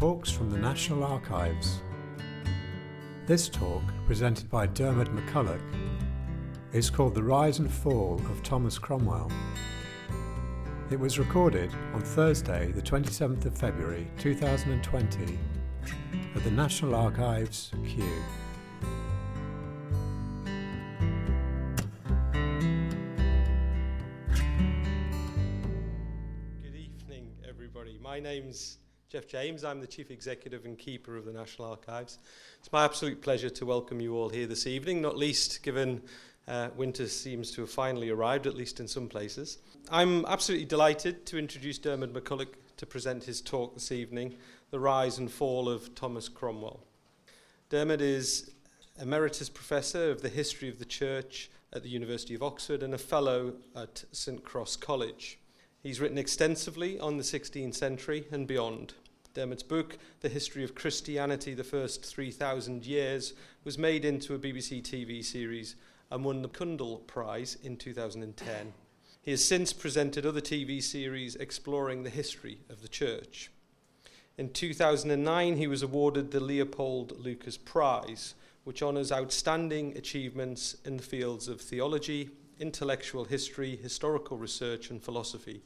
Talks from the National Archives. This talk, presented by Diarmaid MacCulloch, is called The Rise and Fall of Thomas Cromwell. It was recorded on Thursday, the 27th of February 2020, at the National Archives, Kew. Good evening, everybody. My name's Jeff James. I'm the Chief Executive and Keeper of the National Archives. It's my absolute pleasure to welcome you all here this evening, not least given uh, winter seems to have finally arrived, at least in some places. I'm absolutely delighted to introduce Diarmaid MacCulloch to present his talk this evening, The Rise and Fall of Thomas Cromwell. Diarmaid is Emeritus Professor of the History of the Church at the University of Oxford and a Fellow at St Cross College. He's written extensively on the 16th century and beyond. Diarmaid's book, The History of Christianity, the First 3,000 Years, was made into a BBC TV series and won the Cundill Prize in 2010. He has since presented other TV series exploring the history of the church. In 2009, he was awarded the Leopold Lucas Prize, which honours outstanding achievements in the fields of theology, intellectual history, historical research, and philosophy.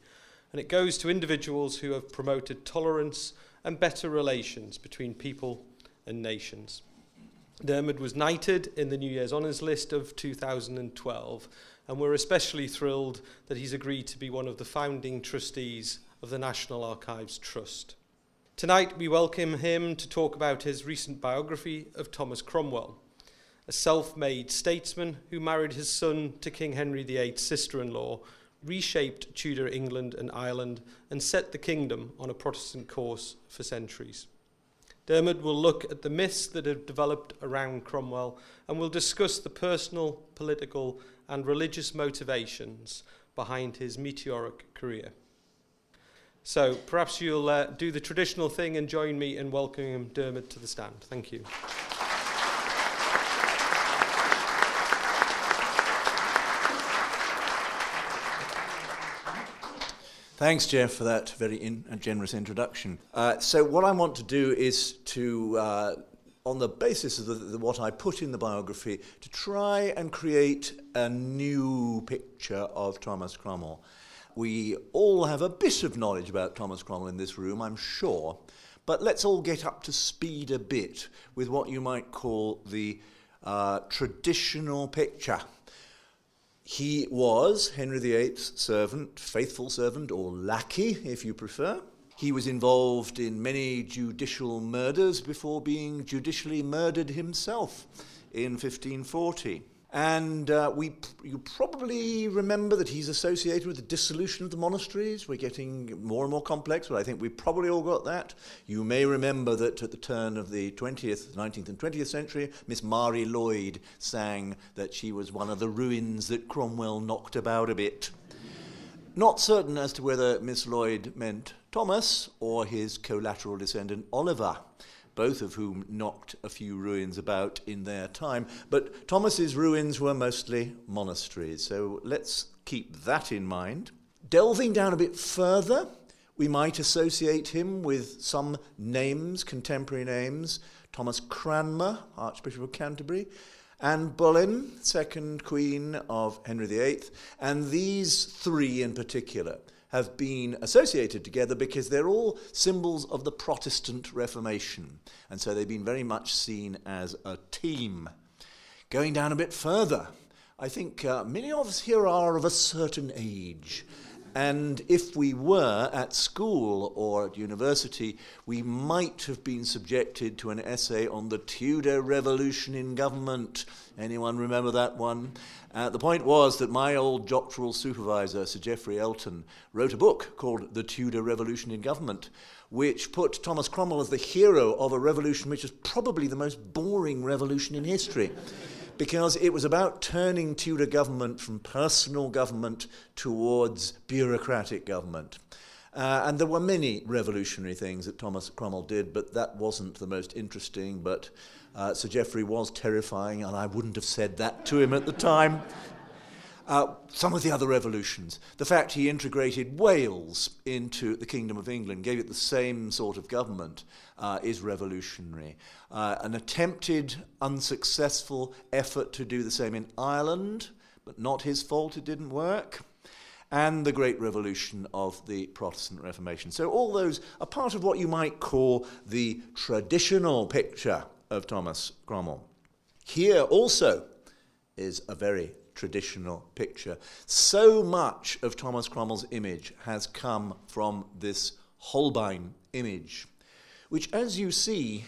And it goes to individuals who have promoted tolerance and better relations between people and nations. Diarmaid was knighted in the New Year's Honours List of 2012, and we're especially thrilled that he's agreed to be one of the founding trustees of the National Archives Trust. Tonight, we welcome him to talk about his recent biography of Thomas Cromwell, a self made statesman who married his son to King Henry VIII's sister in law, reshaped Tudor England and Ireland, and set the kingdom on a Protestant course for centuries. Diarmaid will look at the myths that have developed around Cromwell and will discuss the personal, political, and religious motivations behind his meteoric career. So perhaps you'll uh, do the traditional thing and join me in welcoming Diarmaid to the stand. Thank you. Thanks, Jeff, for that very in, uh, generous introduction. Uh, so, what I want to do is to, uh, on the basis of the, the, what I put in the biography, to try and create a new picture of Thomas Cromwell. We all have a bit of knowledge about Thomas Cromwell in this room, I'm sure, but let's all get up to speed a bit with what you might call the uh, traditional picture he was Henry VIII's servant, faithful servant, or lackey, if you prefer. He was involved in many judicial murders before being judicially murdered himself in 1540. And uh, we, you probably remember that he's associated with the dissolution of the monasteries. We're getting more and more complex, but I think we've probably all got that. You may remember that at the turn of the 20th, 19th, and 20th century, Miss Marie Lloyd sang that she was one of the ruins that Cromwell knocked about a bit. Not certain as to whether Miss Lloyd meant Thomas or his collateral descendant Oliver both of whom knocked a few ruins about in their time. But Thomas's ruins were mostly monasteries, so let's keep that in mind. Delving down a bit further, we might associate him with some names, contemporary names Thomas Cranmer, Archbishop of Canterbury, Anne Boleyn, second Queen of Henry VIII, and these three in particular have been associated together because they're all symbols of the Protestant Reformation. And so they've been very much seen as a team. Going down a bit further, I think uh, many of us here are of a certain age. And if we were at school or at university, we might have been subjected to an essay on the Tudor Revolution in government. Anyone remember that one? Uh, the point was that my old doctoral supervisor, Sir Geoffrey Elton, wrote a book called The Tudor Revolution in Government, which put Thomas Cromwell as the hero of a revolution which is probably the most boring revolution in history because it was about turning Tudor government from personal government towards bureaucratic government. Uh, and there were many revolutionary things that Thomas Cromwell did, but that wasn't the most interesting. But uh, Sir Geoffrey was terrifying, and I wouldn't have said that to him at the time. Uh, some of the other revolutions. The fact he integrated Wales into the Kingdom of England, gave it the same sort of government, uh, is revolutionary. Uh, an attempted, unsuccessful effort to do the same in Ireland, but not his fault, it didn't work. And the Great Revolution of the Protestant Reformation. So, all those are part of what you might call the traditional picture of Thomas Cromwell. Here also is a very traditional picture. So much of Thomas Cromwell's image has come from this Holbein image, which, as you see,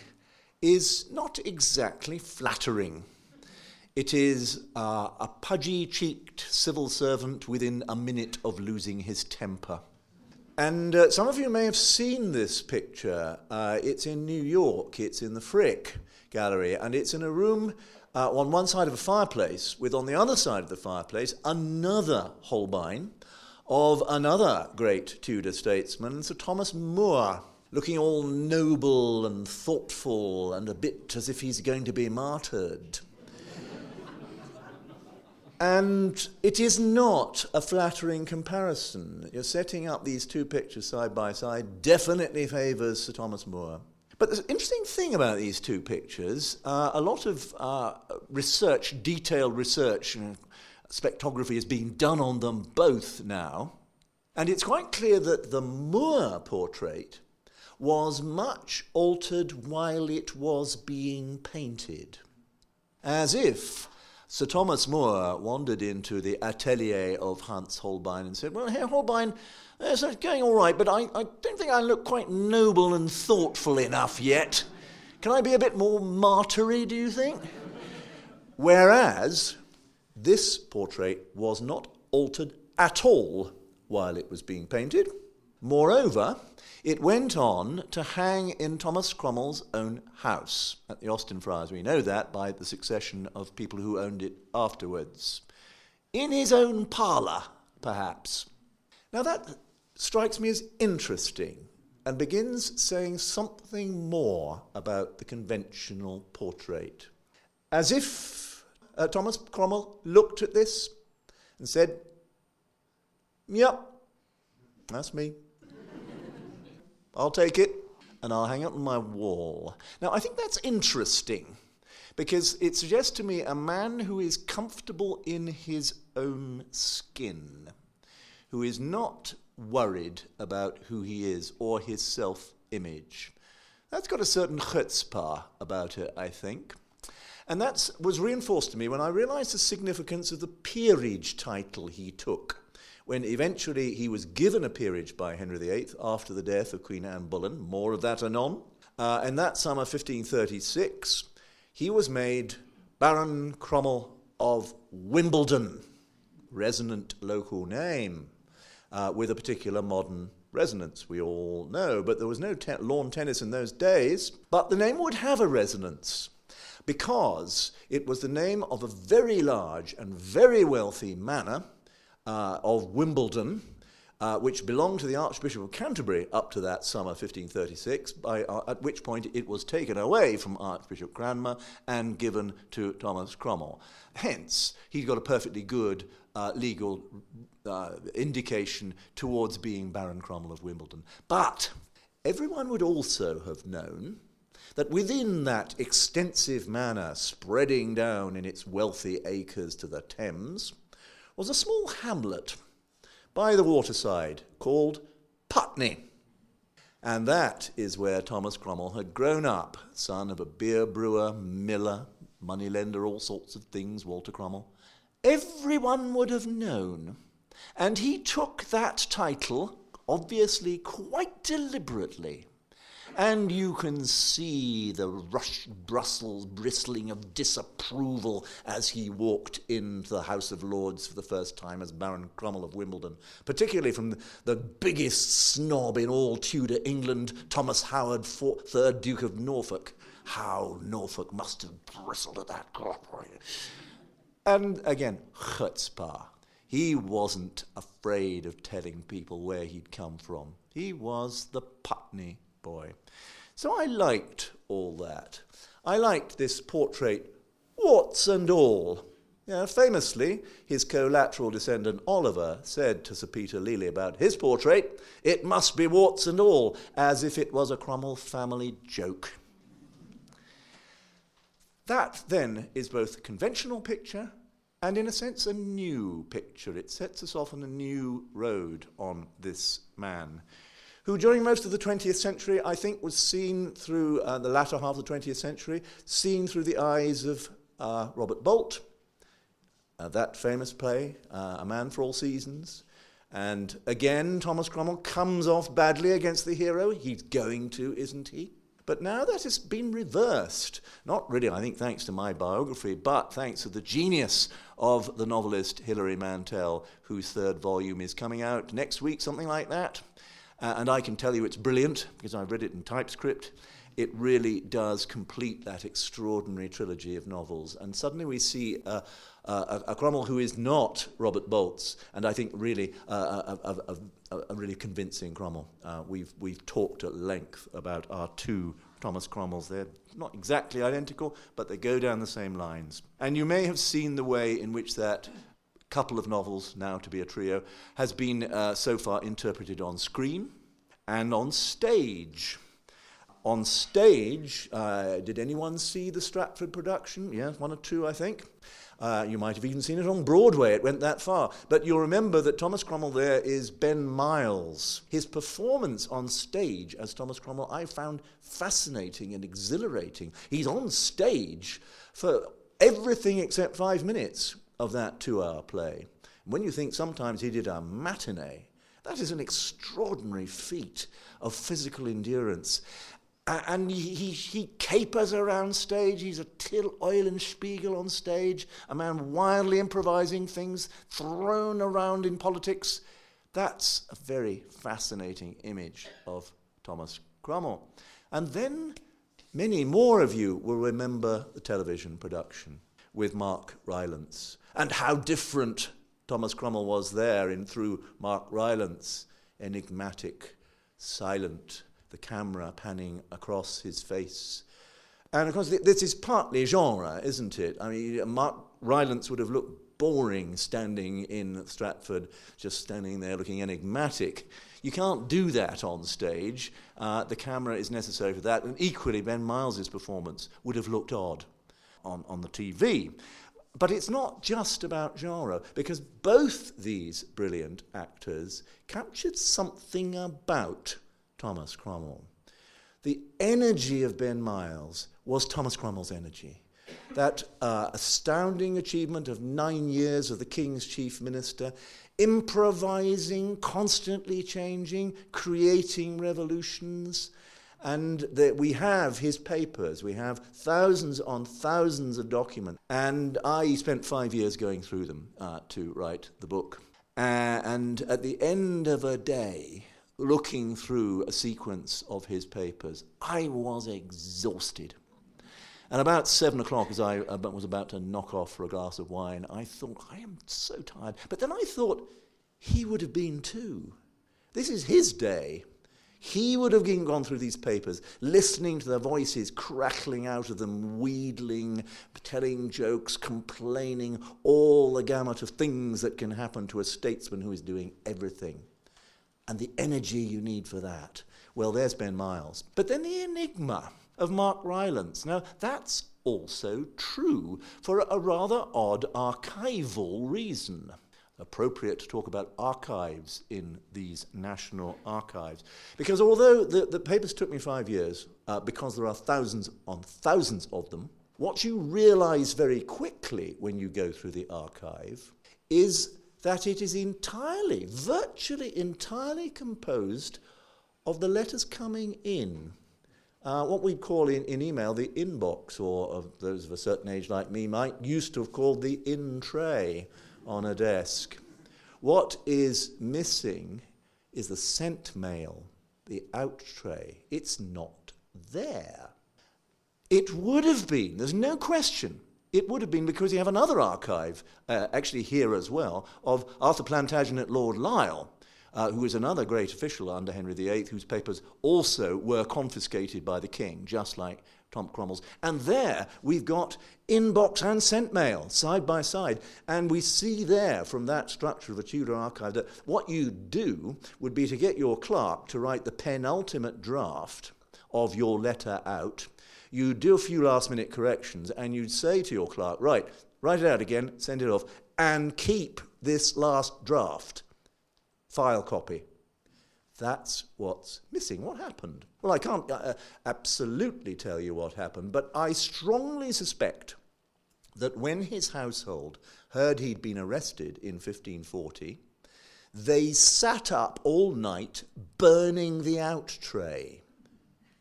is not exactly flattering. It is uh, a pudgy cheeked civil servant within a minute of losing his temper. And uh, some of you may have seen this picture. Uh, it's in New York, it's in the Frick Gallery, and it's in a room uh, on one side of a fireplace, with on the other side of the fireplace another Holbein of another great Tudor statesman, Sir Thomas More, looking all noble and thoughtful and a bit as if he's going to be martyred. and it is not a flattering comparison. You're setting up these two pictures side by side definitely favours Sir Thomas More. But the interesting thing about these two pictures, uh, a lot of uh, research, detailed research, and spectrography is being done on them both now. And it's quite clear that the More portrait was much altered while it was being painted. As if Sir Thomas More wandered into the atelier of Hans Holbein and said, Well, Herr Holbein, eh, so it's going all right, but I, I don't think I look quite noble and thoughtful enough yet. Can I be a bit more martyry, do you think? Whereas this portrait was not altered at all while it was being painted. Moreover, it went on to hang in Thomas Cromwell's own house at the Austin Friars. We know that by the succession of people who owned it afterwards. In his own parlour, perhaps. Now, that strikes me as interesting and begins saying something more about the conventional portrait. As if uh, Thomas Cromwell looked at this and said, Yep, that's me. I'll take it and I'll hang it on my wall. Now, I think that's interesting because it suggests to me a man who is comfortable in his own skin, who is not worried about who he is or his self image. That's got a certain chutzpah about it, I think. And that was reinforced to me when I realized the significance of the peerage title he took when eventually he was given a peerage by Henry VIII after the death of Queen Anne Boleyn. More of that anon. Uh, and that summer, 1536, he was made Baron Cromwell of Wimbledon, resonant local name uh, with a particular modern resonance, we all know. But there was no te- lawn tennis in those days. But the name would have a resonance because it was the name of a very large and very wealthy manor uh, of Wimbledon. Uh, which belonged to the Archbishop of Canterbury up to that summer 1536, by, uh, at which point it was taken away from Archbishop Cranmer and given to Thomas Cromwell. Hence, he's got a perfectly good uh, legal uh, indication towards being Baron Cromwell of Wimbledon. But everyone would also have known that within that extensive manor spreading down in its wealthy acres to the Thames was a small hamlet by the waterside called Putney. And that is where Thomas Cromwell had grown up, son of a beer brewer, miller, moneylender, all sorts of things, Walter Cromwell. Everyone would have known and he took that title, obviously quite deliberately. And you can see the rush Brussels bristling of disapproval as he walked into the House of Lords for the first time as Baron Cromwell of Wimbledon, particularly from the biggest snob in all Tudor England, Thomas Howard, 3rd Duke of Norfolk. How Norfolk must have bristled at that. And again, chutzpah. He wasn't afraid of telling people where he'd come from. He was the Putney boy. So I liked all that. I liked this portrait, warts and all, Yeah, famously, his collateral descendant Oliver said to Sir Peter Lely about his portrait, It must be warts and all, as if it was a Cromwell family joke. That then is both a conventional picture and, in a sense, a new picture. It sets us off on a new road on this man, who during most of the 20th century, I think, was seen through uh, the latter half of the 20th century, seen through the eyes of uh, Robert Bolt, uh, that famous play, uh, A Man for All Seasons. And again, Thomas Cromwell comes off badly against the hero. He's going to, isn't he? But now that has been reversed. Not really, I think, thanks to my biography, but thanks to the genius of the novelist Hilary Mantel, whose third volume is coming out next week, something like that. Uh, and I can tell you it's brilliant because I've read it in typescript. It really does complete that extraordinary trilogy of novels. And suddenly we see a, a, a Cromwell who is not Robert Bolt's, and I think really a, a, a really convincing Cromwell. Uh, we've, we've talked at length about our two Thomas Cromwells. They're not exactly identical, but they go down the same lines. And you may have seen the way in which that couple of novels, now to be a trio, has been uh, so far interpreted on screen and on stage. On stage, uh, did anyone see the Stratford production? Yes, one or two, I think. Uh, you might have even seen it on Broadway, it went that far. But you'll remember that Thomas Cromwell there is Ben Miles. His performance on stage as Thomas Cromwell I found fascinating and exhilarating. He's on stage for everything except five minutes of that two hour play. When you think sometimes he did a matinee, that is an extraordinary feat of physical endurance and he, he, he, capers around stage. He's a Till Eulenspiegel on stage, a man wildly improvising things thrown around in politics. That's a very fascinating image of Thomas Cromwell. And then many more of you will remember the television production with Mark Rylance and how different Thomas Cromwell was there in through Mark Rylance, enigmatic, silent, the camera panning across his face. And of course, this is partly genre, isn't it? I mean, Mark Rylance would have looked boring standing in Stratford, just standing there looking enigmatic. You can't do that on stage. Uh, the camera is necessary for that. And equally, Ben Miles's performance would have looked odd on, on the TV. But it's not just about genre, because both these brilliant actors captured something about Thomas Cromwell. The energy of Ben Miles was Thomas Cromwell's energy. That uh, astounding achievement of nine years of the King's chief minister, improvising, constantly changing, creating revolutions. And that we have his papers, we have thousands on thousands of documents. And I spent five years going through them uh, to write the book. Uh, and at the end of a day, looking through a sequence of his papers, I was exhausted. And about seven o'clock, as I was about to knock off for a glass of wine, I thought, I am so tired. But then I thought, he would have been too. This is his day. He would have gone through these papers, listening to the voices crackling out of them, wheedling, telling jokes, complaining, all the gamut of things that can happen to a statesman who is doing everything and the energy you need for that. Well, there's Ben Miles. But then the enigma of Mark Rylance. Now, that's also true for a rather odd archival reason. Appropriate to talk about archives in these national archives. Because although the, the papers took me five years, uh, because there are thousands on thousands of them, what you realize very quickly when you go through the archive is that it is entirely, virtually entirely composed of the letters coming in. Uh, what we call in, in email the inbox, or of those of a certain age like me might used to have called the in tray on a desk. What is missing is the sent mail, the out tray. It's not there. It would have been, there's no question, it would have been because you have another archive, uh, actually here as well, of Arthur Plantagenet Lord Lisle, uh, who was another great official under Henry VIII, whose papers also were confiscated by the king, just like Cromwell's. And there we've got inbox and sent mail side by side. And we see there from that structure of a Tudor archive that what you do would be to get your clerk to write the penultimate draft of your letter out. you'd do a few last minute corrections and you'd say to your clerk, right, write it out again, send it off, and keep this last draft. File copy. That's what's missing. What happened? Well, I can't uh, absolutely tell you what happened, but I strongly suspect that when his household heard he'd been arrested in 1540, they sat up all night burning the out tray,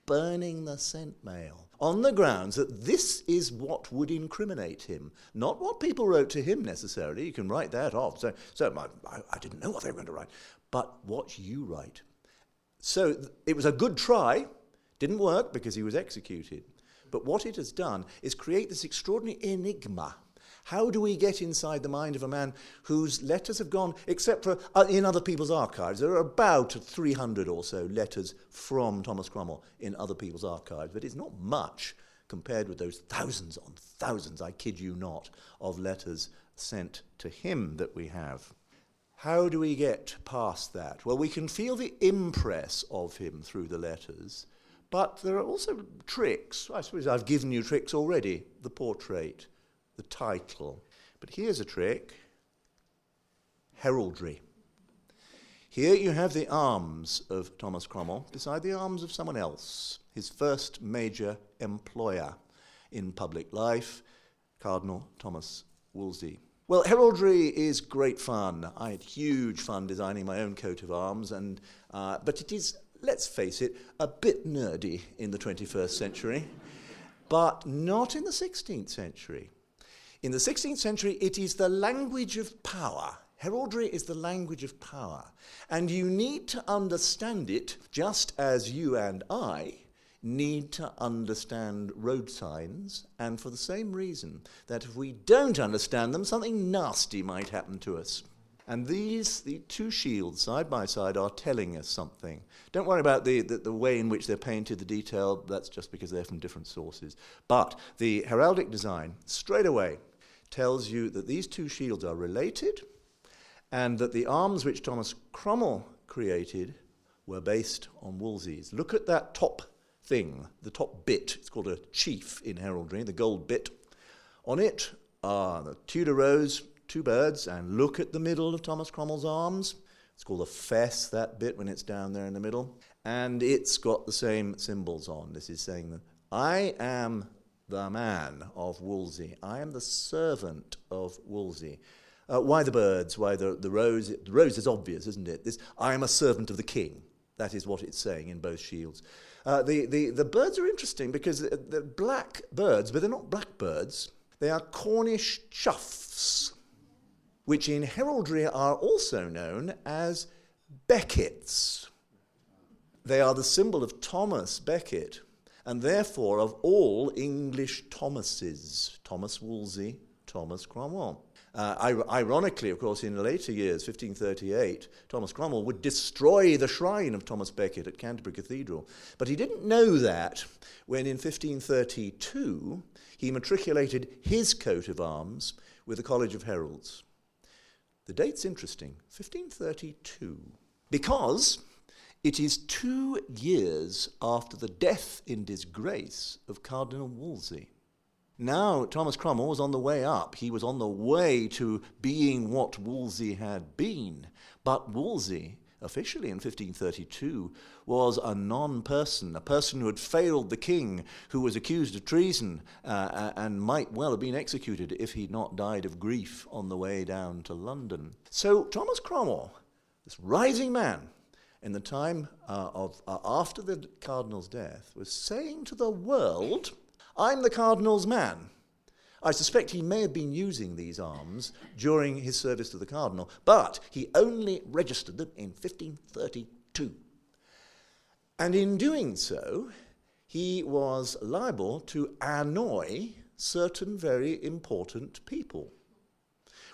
burning the sent mail, on the grounds that this is what would incriminate him, not what people wrote to him necessarily. You can write that off. So, so I, I didn't know what they were going to write but what you write. So it was a good try, didn't work because he was executed. But what it has done is create this extraordinary enigma. How do we get inside the mind of a man whose letters have gone, except for uh, in other people's archives? There are about 300 or so letters from Thomas Cromwell in other people's archives, but it's not much compared with those thousands on thousands, I kid you not, of letters sent to him that we have. How do we get past that? Well, we can feel the impress of him through the letters, but there are also tricks. I suppose I've given you tricks already the portrait, the title. But here's a trick heraldry. Here you have the arms of Thomas Cromwell beside the arms of someone else, his first major employer in public life, Cardinal Thomas Wolsey. Well, heraldry is great fun. I had huge fun designing my own coat of arms, and, uh, but it is, let's face it, a bit nerdy in the 21st century, but not in the 16th century. In the 16th century, it is the language of power. Heraldry is the language of power. And you need to understand it just as you and I need to understand road signs, and for the same reason that if we don't understand them, something nasty might happen to us. And these, the two shields side by side, are telling us something. Don't worry about the, the, the, way in which they're painted, the detail, that's just because they're from different sources. But the heraldic design, straight away, tells you that these two shields are related and that the arms which Thomas Cromwell created were based on Wolsey's. Look at that top thing, the top bit, it's called a chief in heraldry, the gold bit. On it are the Tudor rose, two birds, and look at the middle of Thomas Cromwell's arms. It's called a fess, that bit, when it's down there in the middle. And it's got the same symbols on. This is saying that I am the man of Wolsey. I am the servant of Wolsey. Uh, why the birds? Why the, the rose? The rose is obvious, isn't it? This, I am a servant of the king. That is what it's saying in both shields. Uh, the, the, the birds are interesting because they're black birds, but they're not black birds. They are Cornish choughs, which in heraldry are also known as Beckets. They are the symbol of Thomas Becket, and therefore of all English Thomases Thomas Wolsey, Thomas Cromwell. Uh, ironically, of course, in later years, 1538, Thomas Cromwell would destroy the shrine of Thomas Becket at Canterbury Cathedral. But he didn't know that when in 1532 he matriculated his coat of arms with the College of Heralds. The date's interesting 1532, because it is two years after the death in disgrace of Cardinal Wolsey. Now, Thomas Cromwell was on the way up. He was on the way to being what Wolsey had been. But Wolsey, officially in 1532, was a non person, a person who had failed the king, who was accused of treason, uh, and might well have been executed if he'd not died of grief on the way down to London. So, Thomas Cromwell, this rising man, in the time uh, of uh, after the cardinal's death, was saying to the world, I'm the cardinal's man. I suspect he may have been using these arms during his service to the cardinal, but he only registered them in 1532. And in doing so, he was liable to annoy certain very important people.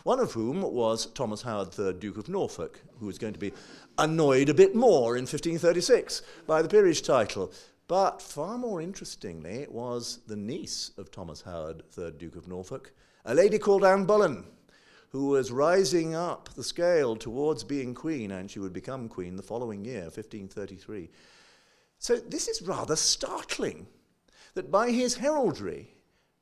One of whom was Thomas Howard III, Duke of Norfolk, who was going to be annoyed a bit more in 1536 by the peerage title. But far more interestingly it was the niece of Thomas Howard, 3rd Duke of Norfolk, a lady called Anne Boleyn, who was rising up the scale towards being queen, and she would become queen the following year, 1533. So this is rather startling that by his heraldry,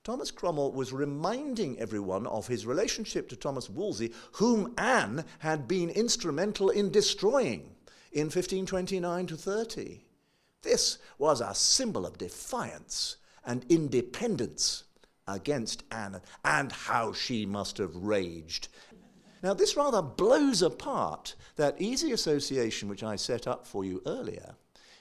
Thomas Cromwell was reminding everyone of his relationship to Thomas Wolsey, whom Anne had been instrumental in destroying in 1529 to 30. This was a symbol of defiance and independence against Anne, and how she must have raged. Now, this rather blows apart that easy association which I set up for you earlier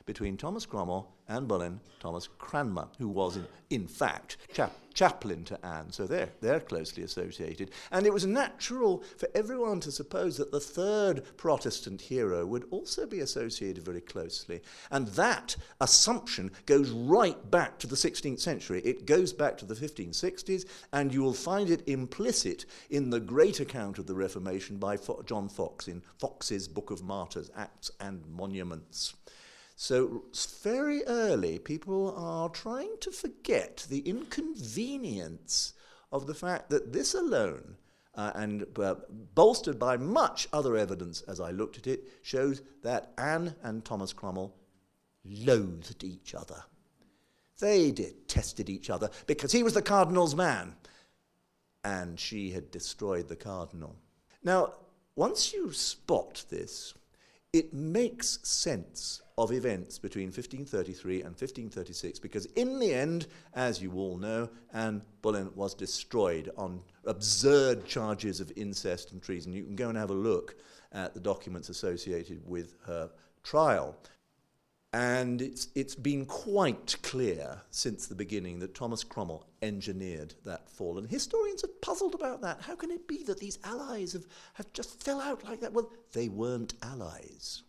between Thomas Cromwell, Anne Boleyn, Thomas Cranmer, who was, in, in fact, chap- chaplain to Anne. So they're, they're closely associated. And it was natural for everyone to suppose that the third Protestant hero would also be associated very closely. And that assumption goes right back to the 16th century. It goes back to the 1560s, and you will find it implicit in the great account of the Reformation by Fo- John Foxe in Foxe's Book of Martyrs, Acts and Monuments. So, very early, people are trying to forget the inconvenience of the fact that this alone, uh, and uh, bolstered by much other evidence as I looked at it, shows that Anne and Thomas Cromwell loathed each other. They detested each other because he was the cardinal's man and she had destroyed the cardinal. Now, once you spot this, it makes sense of events between 1533 and 1536 because, in the end, as you all know, Anne Boleyn was destroyed on absurd charges of incest and treason. You can go and have a look at the documents associated with her trial. And it's, it's been quite clear since the beginning that Thomas Cromwell engineered that fall. And historians have puzzled about that. How can it be that these allies have, have just fell out like that? Well, they weren't allies.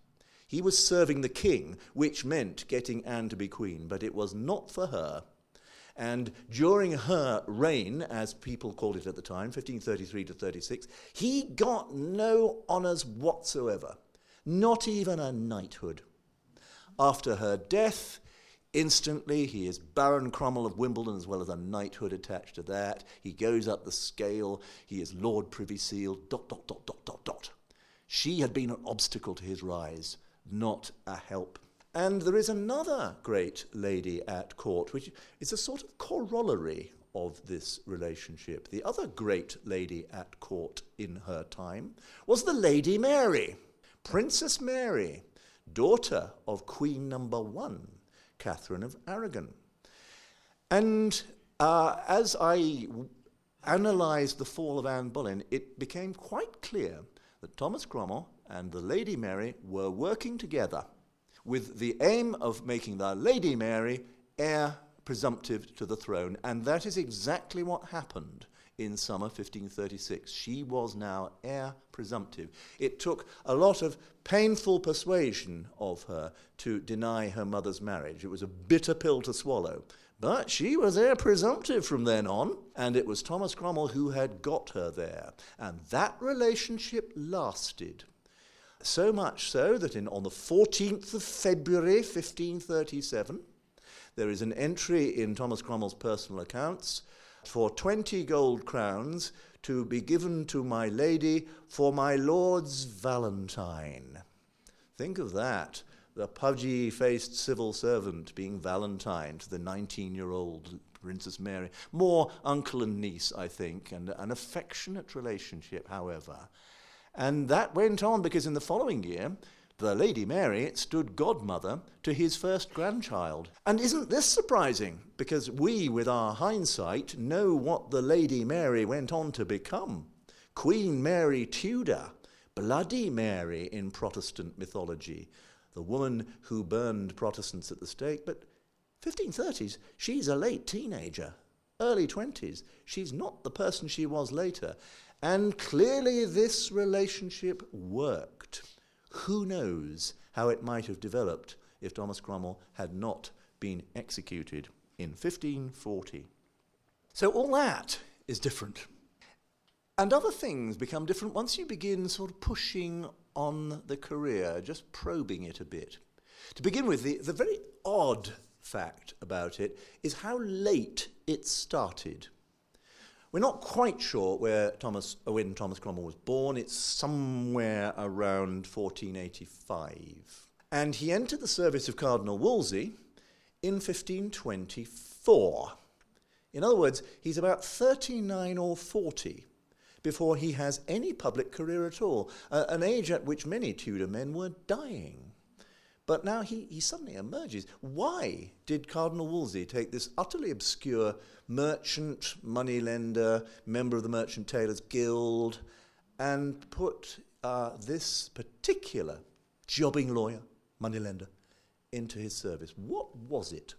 He was serving the king, which meant getting Anne to be queen, but it was not for her. And during her reign, as people called it at the time, 1533 to 36, he got no honours whatsoever, not even a knighthood. After her death, instantly he is Baron Cromwell of Wimbledon as well as a knighthood attached to that. He goes up the scale. He is Lord Privy Seal, dot, dot, dot, dot, dot, dot. She had been an obstacle to his rise, not a help. And there is another great lady at court, which is a sort of corollary of this relationship. The other great lady at court in her time was the Lady Mary, Princess Mary daughter of Queen number one, Catherine of Aragon. And uh, as I analysed the fall of Anne Boleyn, it became quite clear that Thomas Cromwell and the Lady Mary were working together with the aim of making the Lady Mary heir presumptive to the throne, and that is exactly what happened in summer 1536. She was now heir presumptive. It took a lot of painful persuasion of her to deny her mother's marriage. It was a bitter pill to swallow. But she was heir presumptive from then on, and it was Thomas Cromwell who had got her there. And that relationship lasted. So much so that in, on the 14th of February 1537, there is an entry in Thomas Cromwell's personal accounts for 20 gold crowns to be given to my lady for my lord's valentine. Think of that. The pudgy faced civil servant being Valentine to the 19 year old Princess Mary. More uncle and niece, I think, and an affectionate relationship, however. And that went on because in the following year, the Lady Mary stood godmother to his first grandchild. And isn't this surprising? Because we, with our hindsight, know what the Lady Mary went on to become Queen Mary Tudor, Bloody Mary in Protestant mythology, the woman who burned Protestants at the stake. But 1530s, she's a late teenager, early 20s. She's not the person she was later. And clearly, this relationship worked. Who knows how it might have developed if Thomas Cromwell had not been executed in 1540. So all that is different. And other things become different once you begin sort of pushing on the career, just probing it a bit. To begin with, the, the very odd fact about it is how late it started. We're not quite sure where Thomas, when Thomas Cromwell was born. It's somewhere around 1485. And he entered the service of Cardinal Wolsey in 1524. In other words, he's about 39 or 40 before he has any public career at all, uh, an age at which many Tudor men were dying. But now he, he suddenly emerges. Why did Cardinal Wolsey take this utterly obscure merchant, moneylender, member of the Merchant Tailors Guild, and put uh, this particular jobbing lawyer, moneylender, into his service? What was it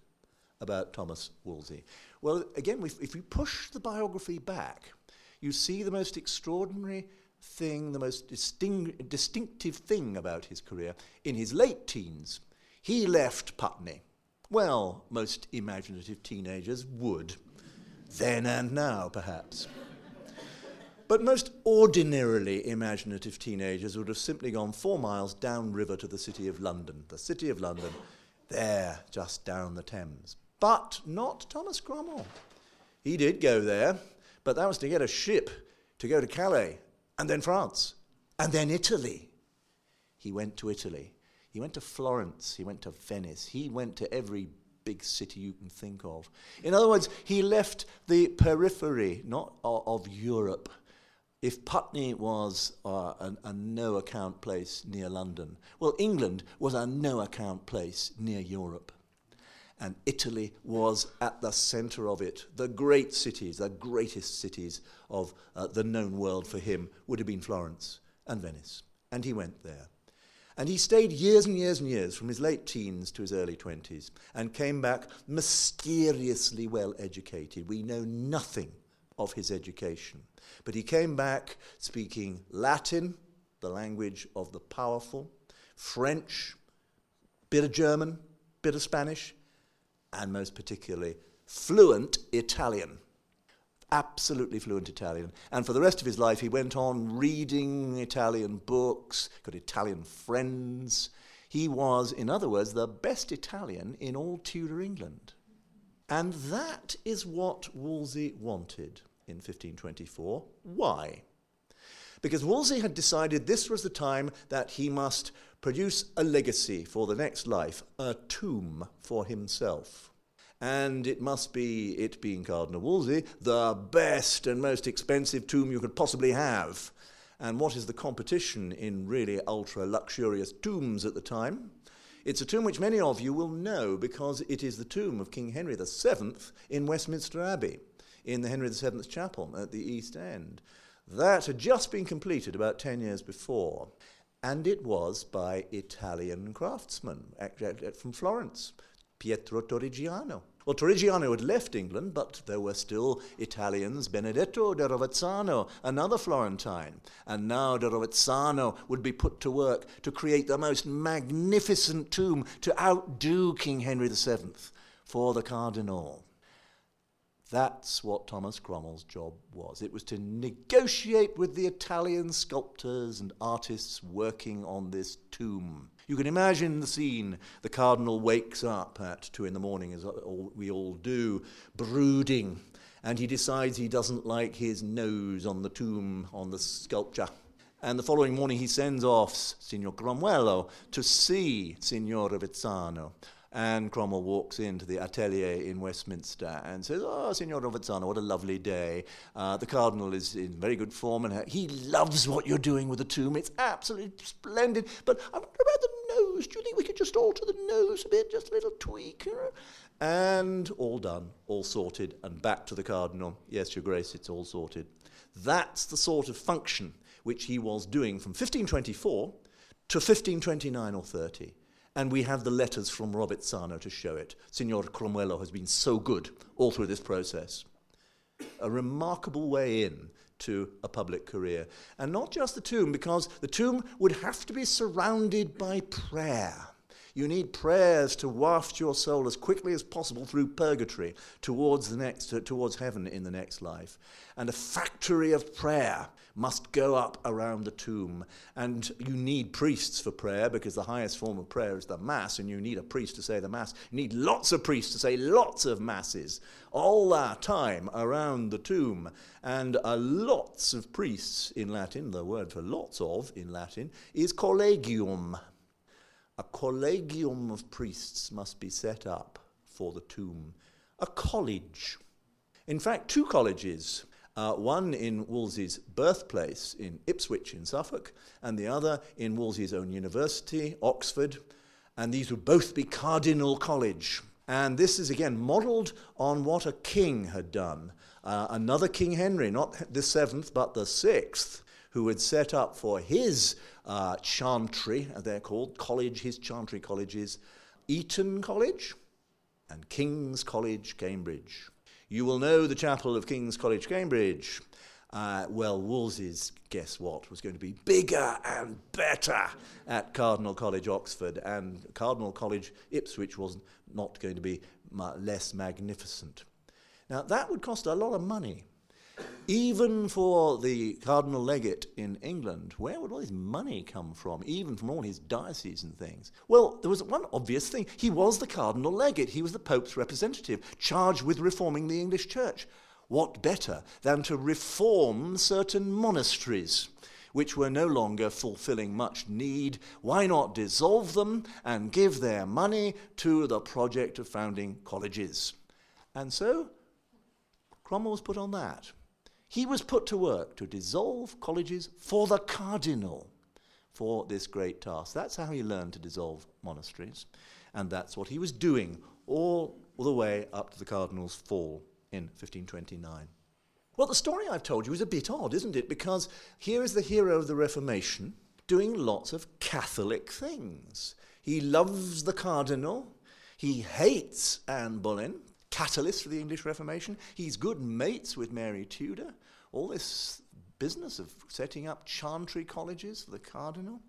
about Thomas Wolsey? Well, again, if we push the biography back, you see the most extraordinary thing, the most disting- distinctive thing about his career. In his late teens, he left Putney. Well, most imaginative teenagers would. Then and now, perhaps. But most ordinarily imaginative teenagers would have simply gone four miles downriver to the City of London. The City of London, there, just down the Thames. But not Thomas Cromwell. He did go there, but that was to get a ship to go to Calais, and then France, and then Italy. He went to Italy. He went to Florence. He went to Venice. He went to every big city you can think of. In other words, he left the periphery, not of, of Europe. If Putney was uh, a, a no account place near London, well, England was a no account place near Europe and Italy was at the center of it. The great cities, the greatest cities of uh, the known world for him would have been Florence and Venice. And he went there. And he stayed years and years and years, from his late teens to his early 20s, and came back mysteriously well educated. We know nothing of his education. But he came back speaking Latin, the language of the powerful, French, bit of German, bit of Spanish, and most particularly fluent Italian. Absolutely fluent Italian. And for the rest of his life, he went on reading Italian books, got Italian friends. He was, in other words, the best Italian in all Tudor England. And that is what Wolsey wanted in 1524. Why? Because Wolsey had decided this was the time that he must produce a legacy for the next life, a tomb for himself. And it must be, it being Cardinal Wolsey, the best and most expensive tomb you could possibly have. And what is the competition in really ultra luxurious tombs at the time? It's a tomb which many of you will know because it is the tomb of King Henry VII in Westminster Abbey, in the Henry VII Chapel at the East End. That had just been completed about 10 years before and it was by Italian craftsmen from Florence, Pietro Torrigiano. Well, Torrigiano had left England, but there were still Italians, Benedetto da Rovezzano, another Florentine. And now da Rovezzano would be put to work to create the most magnificent tomb to outdo King Henry VII for the Cardinal. That's what Thomas Cromwell's job was. It was to negotiate with the Italian sculptors and artists working on this tomb. You can imagine the scene. The cardinal wakes up at two in the morning, as we all do, brooding, and he decides he doesn't like his nose on the tomb, on the sculpture. And the following morning, he sends off Signor Cromwello to see Signor Rovezzano. And Cromwell walks into the atelier in Westminster and says, Oh, Signor Rovezzano, what a lovely day. Uh, the Cardinal is in very good form and he loves what you're doing with the tomb. It's absolutely splendid. But I wonder about the nose. Do you think we could just alter the nose a bit? Just a little tweak? And all done, all sorted, and back to the Cardinal. Yes, Your Grace, it's all sorted. That's the sort of function which he was doing from 1524 to 1529 or 30. And we have the letters from Rovezzano to show it. Signor Cromwello has been so good all through this process. A remarkable way in to a public career. And not just the tomb, because the tomb would have to be surrounded by prayer. You need prayers to waft your soul as quickly as possible through purgatory towards the next, towards heaven in the next life. And a factory of prayer must go up around the tomb. And you need priests for prayer because the highest form of prayer is the Mass, and you need a priest to say the Mass. You need lots of priests to say lots of Masses all that time around the tomb. And uh, lots of priests in Latin, the word for lots of in Latin, is collegium. A collegium of priests must be set up for the tomb. A college. In fact, two colleges uh, one in Wolsey's birthplace in Ipswich in Suffolk, and the other in Wolsey's own university, Oxford. And these would both be Cardinal College. And this is again modeled on what a king had done. Uh, another King Henry, not the seventh, but the sixth, who had set up for his uh, chantry, they're called, college, his chantry colleges, Eton College and King's College, Cambridge. You will know the chapel of King's College, Cambridge. Uh, well, Wolsey's, guess what, was going to be bigger and better at Cardinal College, Oxford, and Cardinal College, Ipswich, was not going to be less magnificent. Now, that would cost a lot of money. Even for the Cardinal Legate in England, where would all his money come from, even from all his dioceses and things? Well, there was one obvious thing. He was the Cardinal Legate, he was the Pope's representative, charged with reforming the English Church. What better than to reform certain monasteries? which were no longer fulfilling much need, why not dissolve them and give their money to the project of founding colleges? And so Cromwell was put on that. He was put to work to dissolve colleges for the cardinal for this great task. That's how he learned to dissolve monasteries, and that's what he was doing all, the way up to the cardinal's fall in 1529. Well, the story I've told you is a bit odd, isn't it? Because here is the hero of the Reformation doing lots of Catholic things. He loves the cardinal, he hates Anne Boleyn, catalyst for the English Reformation. He's good mates with Mary Tudor. All this business of setting up chantry colleges for the cardinal.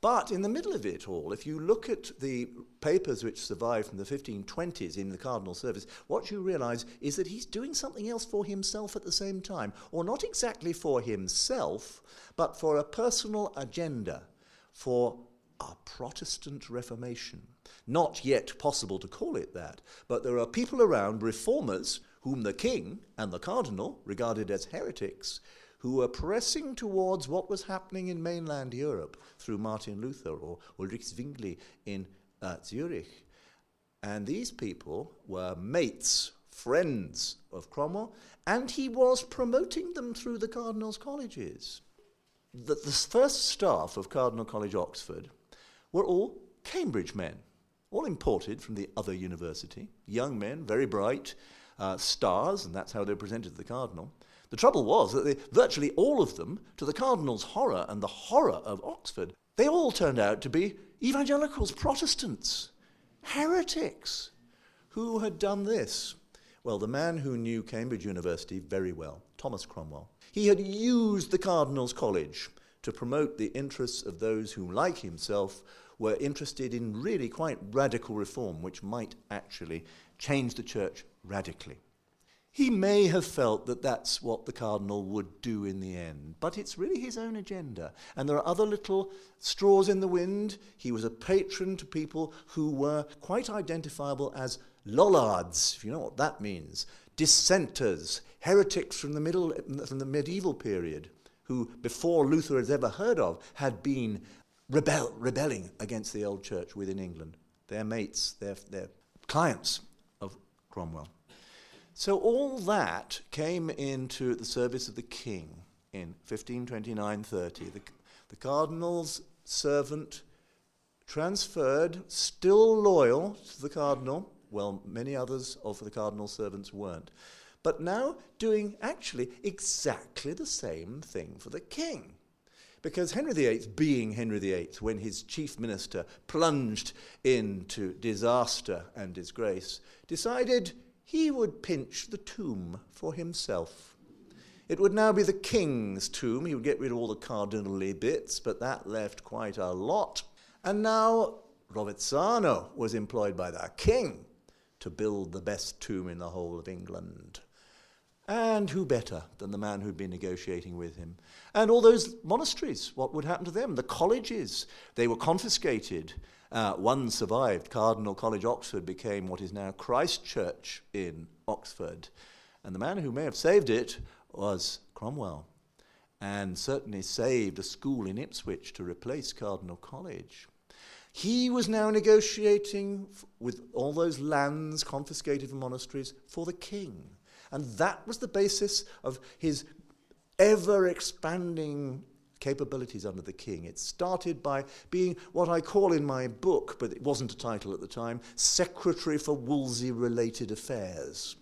But in the middle of it all, if you look at the papers which survive from the 1520s in the cardinal service, what you realize is that he's doing something else for himself at the same time, or not exactly for himself, but for a personal agenda, for a Protestant Reformation. Not yet possible to call it that, but there are people around, reformers, whom the king and the cardinal regarded as heretics, who were pressing towards what was happening in mainland Europe through Martin Luther or Ulrich Zwingli in uh, Zurich. And these people were mates, friends of Cromwell, and he was promoting them through the cardinal's colleges. The, the first staff of Cardinal College, Oxford, were all Cambridge men all imported from the other university, young men, very bright, uh, stars, and that's how they were presented to the cardinal. The trouble was that they, virtually all of them, to the cardinal's horror and the horror of Oxford, they all turned out to be evangelicals, Protestants, heretics. Who had done this? Well, the man who knew Cambridge University very well, Thomas Cromwell, he had used the Cardinal's College to promote the interests of those who, like himself, were interested in really quite radical reform, which might actually change the church radically. He may have felt that that's what the cardinal would do in the end, but it's really his own agenda. And there are other little straws in the wind. He was a patron to people who were quite identifiable as lollards, if you know what that means, dissenters, heretics from the, middle, from the medieval period, who, before Luther had ever heard of, had been rebel, rebelling against the old church within England. Their mates, their, their clients of Cromwell. So all that came into the service of the king in 1529 30. The, the cardinal's servant transferred, still loyal to the cardinal. Well, many others of the cardinal's servants weren't. But now doing actually exactly the same thing for the king. Because Henry VIII, being Henry VIII, when his chief minister plunged into disaster and disgrace, decided he would pinch the tomb for himself. It would now be the king's tomb. He would get rid of all the cardinally bits, but that left quite a lot. And now Rovezzano was employed by the king to build the best tomb in the whole of England. And who better than the man who'd been negotiating with him? And all those monasteries, what would happen to them? The colleges, they were confiscated. Uh, one survived. Cardinal College, Oxford, became what is now Christ Church in Oxford. And the man who may have saved it was Cromwell, and certainly saved a school in Ipswich to replace Cardinal College. He was now negotiating f- with all those lands confiscated from monasteries for the king. And that was the basis of his ever expanding capabilities under the king. It started by being what I call in my book, but it wasn't a title at the time, Secretary for Wolsey Related Affairs,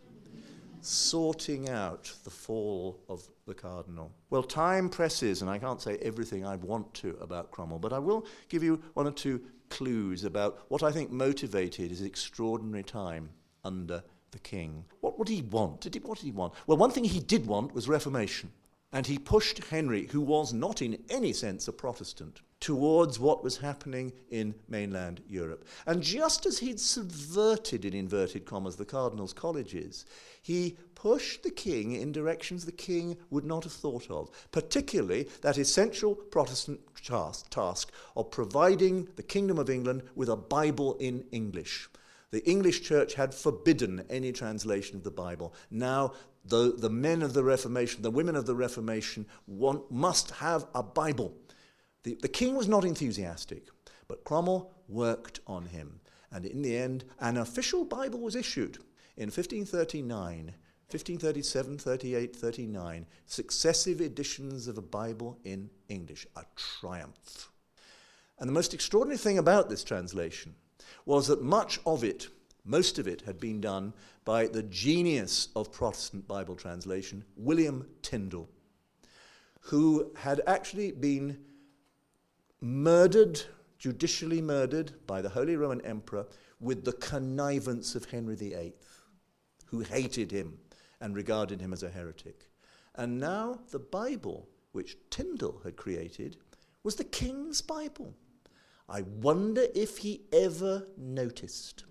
sorting out the fall of the cardinal. Well, time presses, and I can't say everything I want to about Cromwell, but I will give you one or two clues about what I think motivated his extraordinary time under the king. What would he want? Did he, what did he want? Well, one thing he did want was reformation. And he pushed Henry, who was not in any sense a Protestant, towards what was happening in mainland Europe. And just as he'd subverted, in inverted commas, the cardinals' colleges, he pushed the king in directions the king would not have thought of, particularly that essential Protestant task of providing the Kingdom of England with a Bible in English. The English church had forbidden any translation of the Bible. Now, the, the men of the Reformation, the women of the Reformation, want, must have a Bible. The, the king was not enthusiastic, but Cromwell worked on him. And in the end, an official Bible was issued in 1539. 1537, 38, 39, successive editions of a Bible in English, a triumph. And the most extraordinary thing about this translation was that much of it, most of it, had been done by the genius of Protestant Bible translation, William Tyndale, who had actually been murdered, judicially murdered by the Holy Roman Emperor with the connivance of Henry VIII, who hated him and regarded him as a heretic. And now the Bible, which Tyndale had created, was the king's Bible. I wonder if he ever noticed.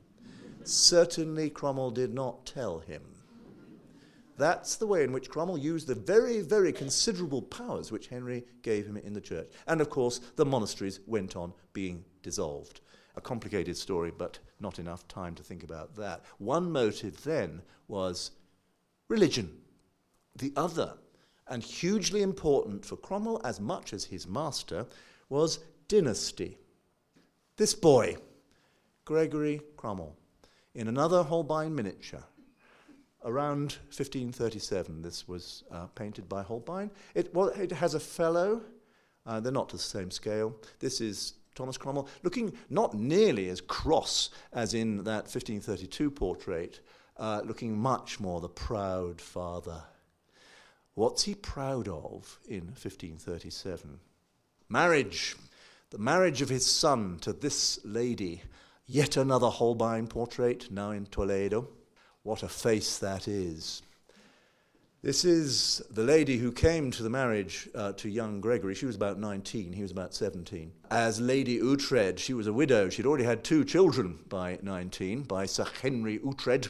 Certainly, Cromwell did not tell him. That's the way in which Cromwell used the very, very considerable powers which Henry gave him in the church. And of course, the monasteries went on being dissolved. A complicated story, but not enough time to think about that. One motive then was religion. The other, and hugely important for Cromwell as much as his master, was dynasty. This boy, Gregory Cromwell, in another Holbein miniature, around 1537, this was uh, painted by Holbein. It, well, it has a fellow, uh, they're not to the same scale. This is Thomas Cromwell, looking not nearly as cross as in that 1532 portrait, uh, looking much more the proud father. What's he proud of in 1537? Marriage the marriage of his son to this lady, yet another Holbein portrait, now in Toledo. What a face that is. This is the lady who came to the marriage uh, to young Gregory. She was about 19, he was about 17. As Lady Ughtred, she was a widow. She'd already had two children by 19, by Sir Henry Ughtred.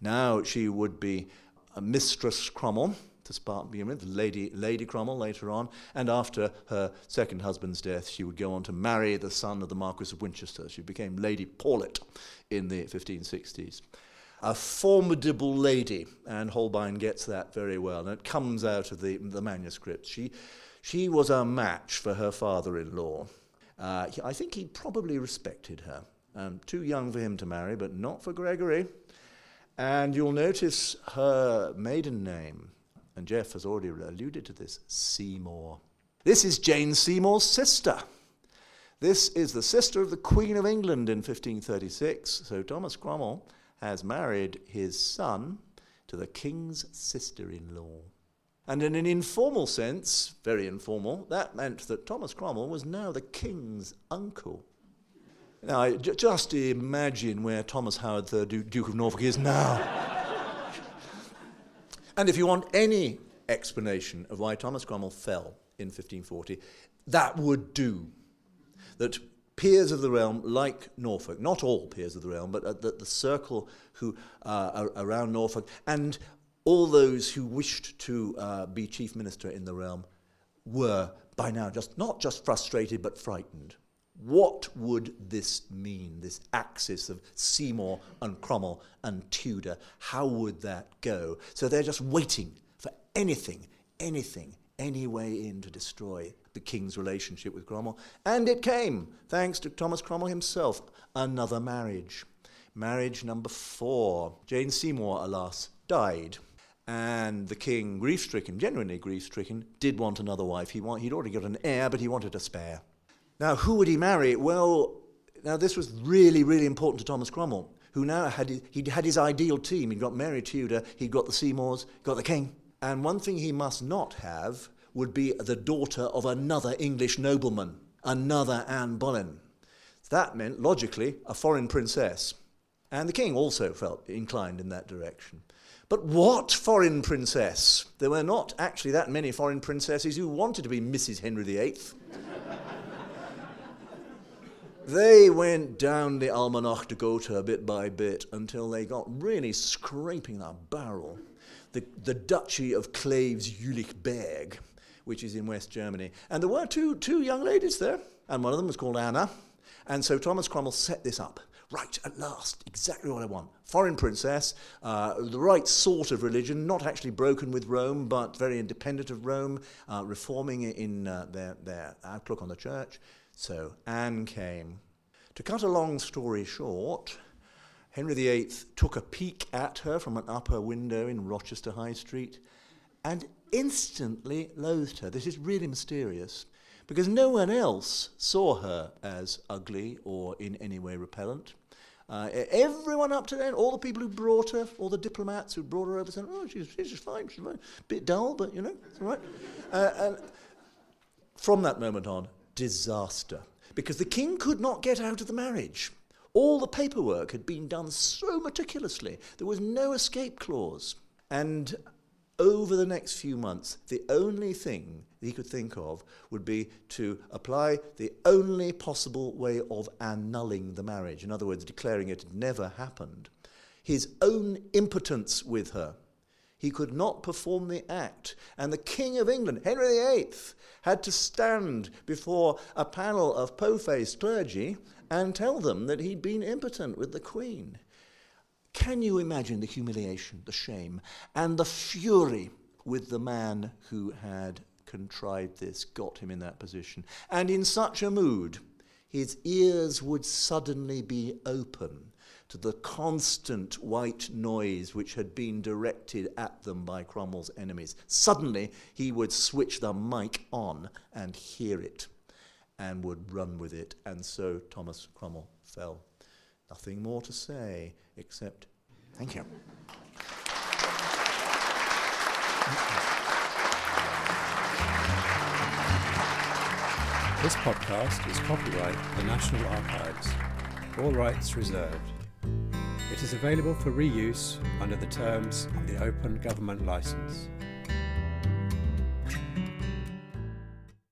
Now she would be a Mistress Cromwell start begin with, Lady, Lady Cromwell later on, and after her second husband's death, she would go on to marry the son of the Marquis of Winchester. She became Lady Paulet in the 1560s. A formidable lady, and Holbein gets that very well, and it comes out of the, the manuscript. She, she was a match for her father in law. Uh, I think he probably respected her. Um, too young for him to marry, but not for Gregory. And you'll notice her maiden name and Jeff has already alluded to this Seymour. This is Jane Seymour's sister. This is the sister of the Queen of England in 1536. So Thomas Cromwell has married his son to the King's sister in law. And in an informal sense, very informal, that meant that Thomas Cromwell was now the King's uncle. Now, just imagine where Thomas Howard III, Duke of Norfolk, is now. And if you want any explanation of why Thomas Cromwell fell in 1540, that would do. That peers of the realm like Norfolk, not all peers of the realm, but the, the circle who uh, around Norfolk, and all those who wished to uh, be chief minister in the realm were by now just not just frustrated but frightened. What would this mean, this axis of Seymour and Cromwell and Tudor? How would that go? So they're just waiting for anything, anything, any way in to destroy the king's relationship with Cromwell. And it came, thanks to Thomas Cromwell himself, another marriage. Marriage number four. Jane Seymour, alas, died. And the king, grief stricken, genuinely grief stricken, did want another wife. He want, he'd already got an heir, but he wanted a spare. Now, who would he marry? Well, now this was really, really important to Thomas Cromwell, who now had he'd had his ideal team. He'd got Mary Tudor, he'd got the Seymours, got the king. And one thing he must not have would be the daughter of another English nobleman, another Anne Boleyn. That meant, logically, a foreign princess. And the king also felt inclined in that direction. But what foreign princess? There were not actually that many foreign princesses who wanted to be Mrs. Henry VIII. They went down the Almanach de Gotha bit by bit until they got really scraping that barrel. The, the Duchy of Cleves Jülich Berg, which is in West Germany. And there were two, two young ladies there, and one of them was called Anna. And so Thomas Cromwell set this up. Right, at last, exactly what I want. Foreign princess, uh, the right sort of religion, not actually broken with Rome, but very independent of Rome, uh, reforming in uh, their, their outlook on the church. So Anne came. To cut a long story short, Henry VIII took a peek at her from an upper window in Rochester High Street and instantly loathed her. This is really mysterious because no one else saw her as ugly or in any way repellent. Uh, everyone up to then, all the people who brought her, all the diplomats who brought her over, said, "Oh, she's, she's fine. She's fine. a bit dull, but you know, it's all right." Uh, and from that moment on, disaster. Because the king could not get out of the marriage. All the paperwork had been done so meticulously, there was no escape clause. And over the next few months, the only thing he could think of would be to apply the only possible way of annulling the marriage. In other words, declaring it had never happened. His own impotence with her he could not perform the act. And the King of England, Henry VIII, had to stand before a panel of po faced clergy and tell them that he'd been impotent with the Queen. Can you imagine the humiliation, the shame, and the fury with the man who had contrived this, got him in that position? And in such a mood, his ears would suddenly be open to the constant white noise which had been directed at them by Cromwell's enemies. Suddenly, he would switch the mic on and hear it and would run with it. And so Thomas Cromwell fell. Nothing more to say except thank you. This podcast is copyright the National Archives. All rights reserved. It is available for reuse under the terms of the Open Government License.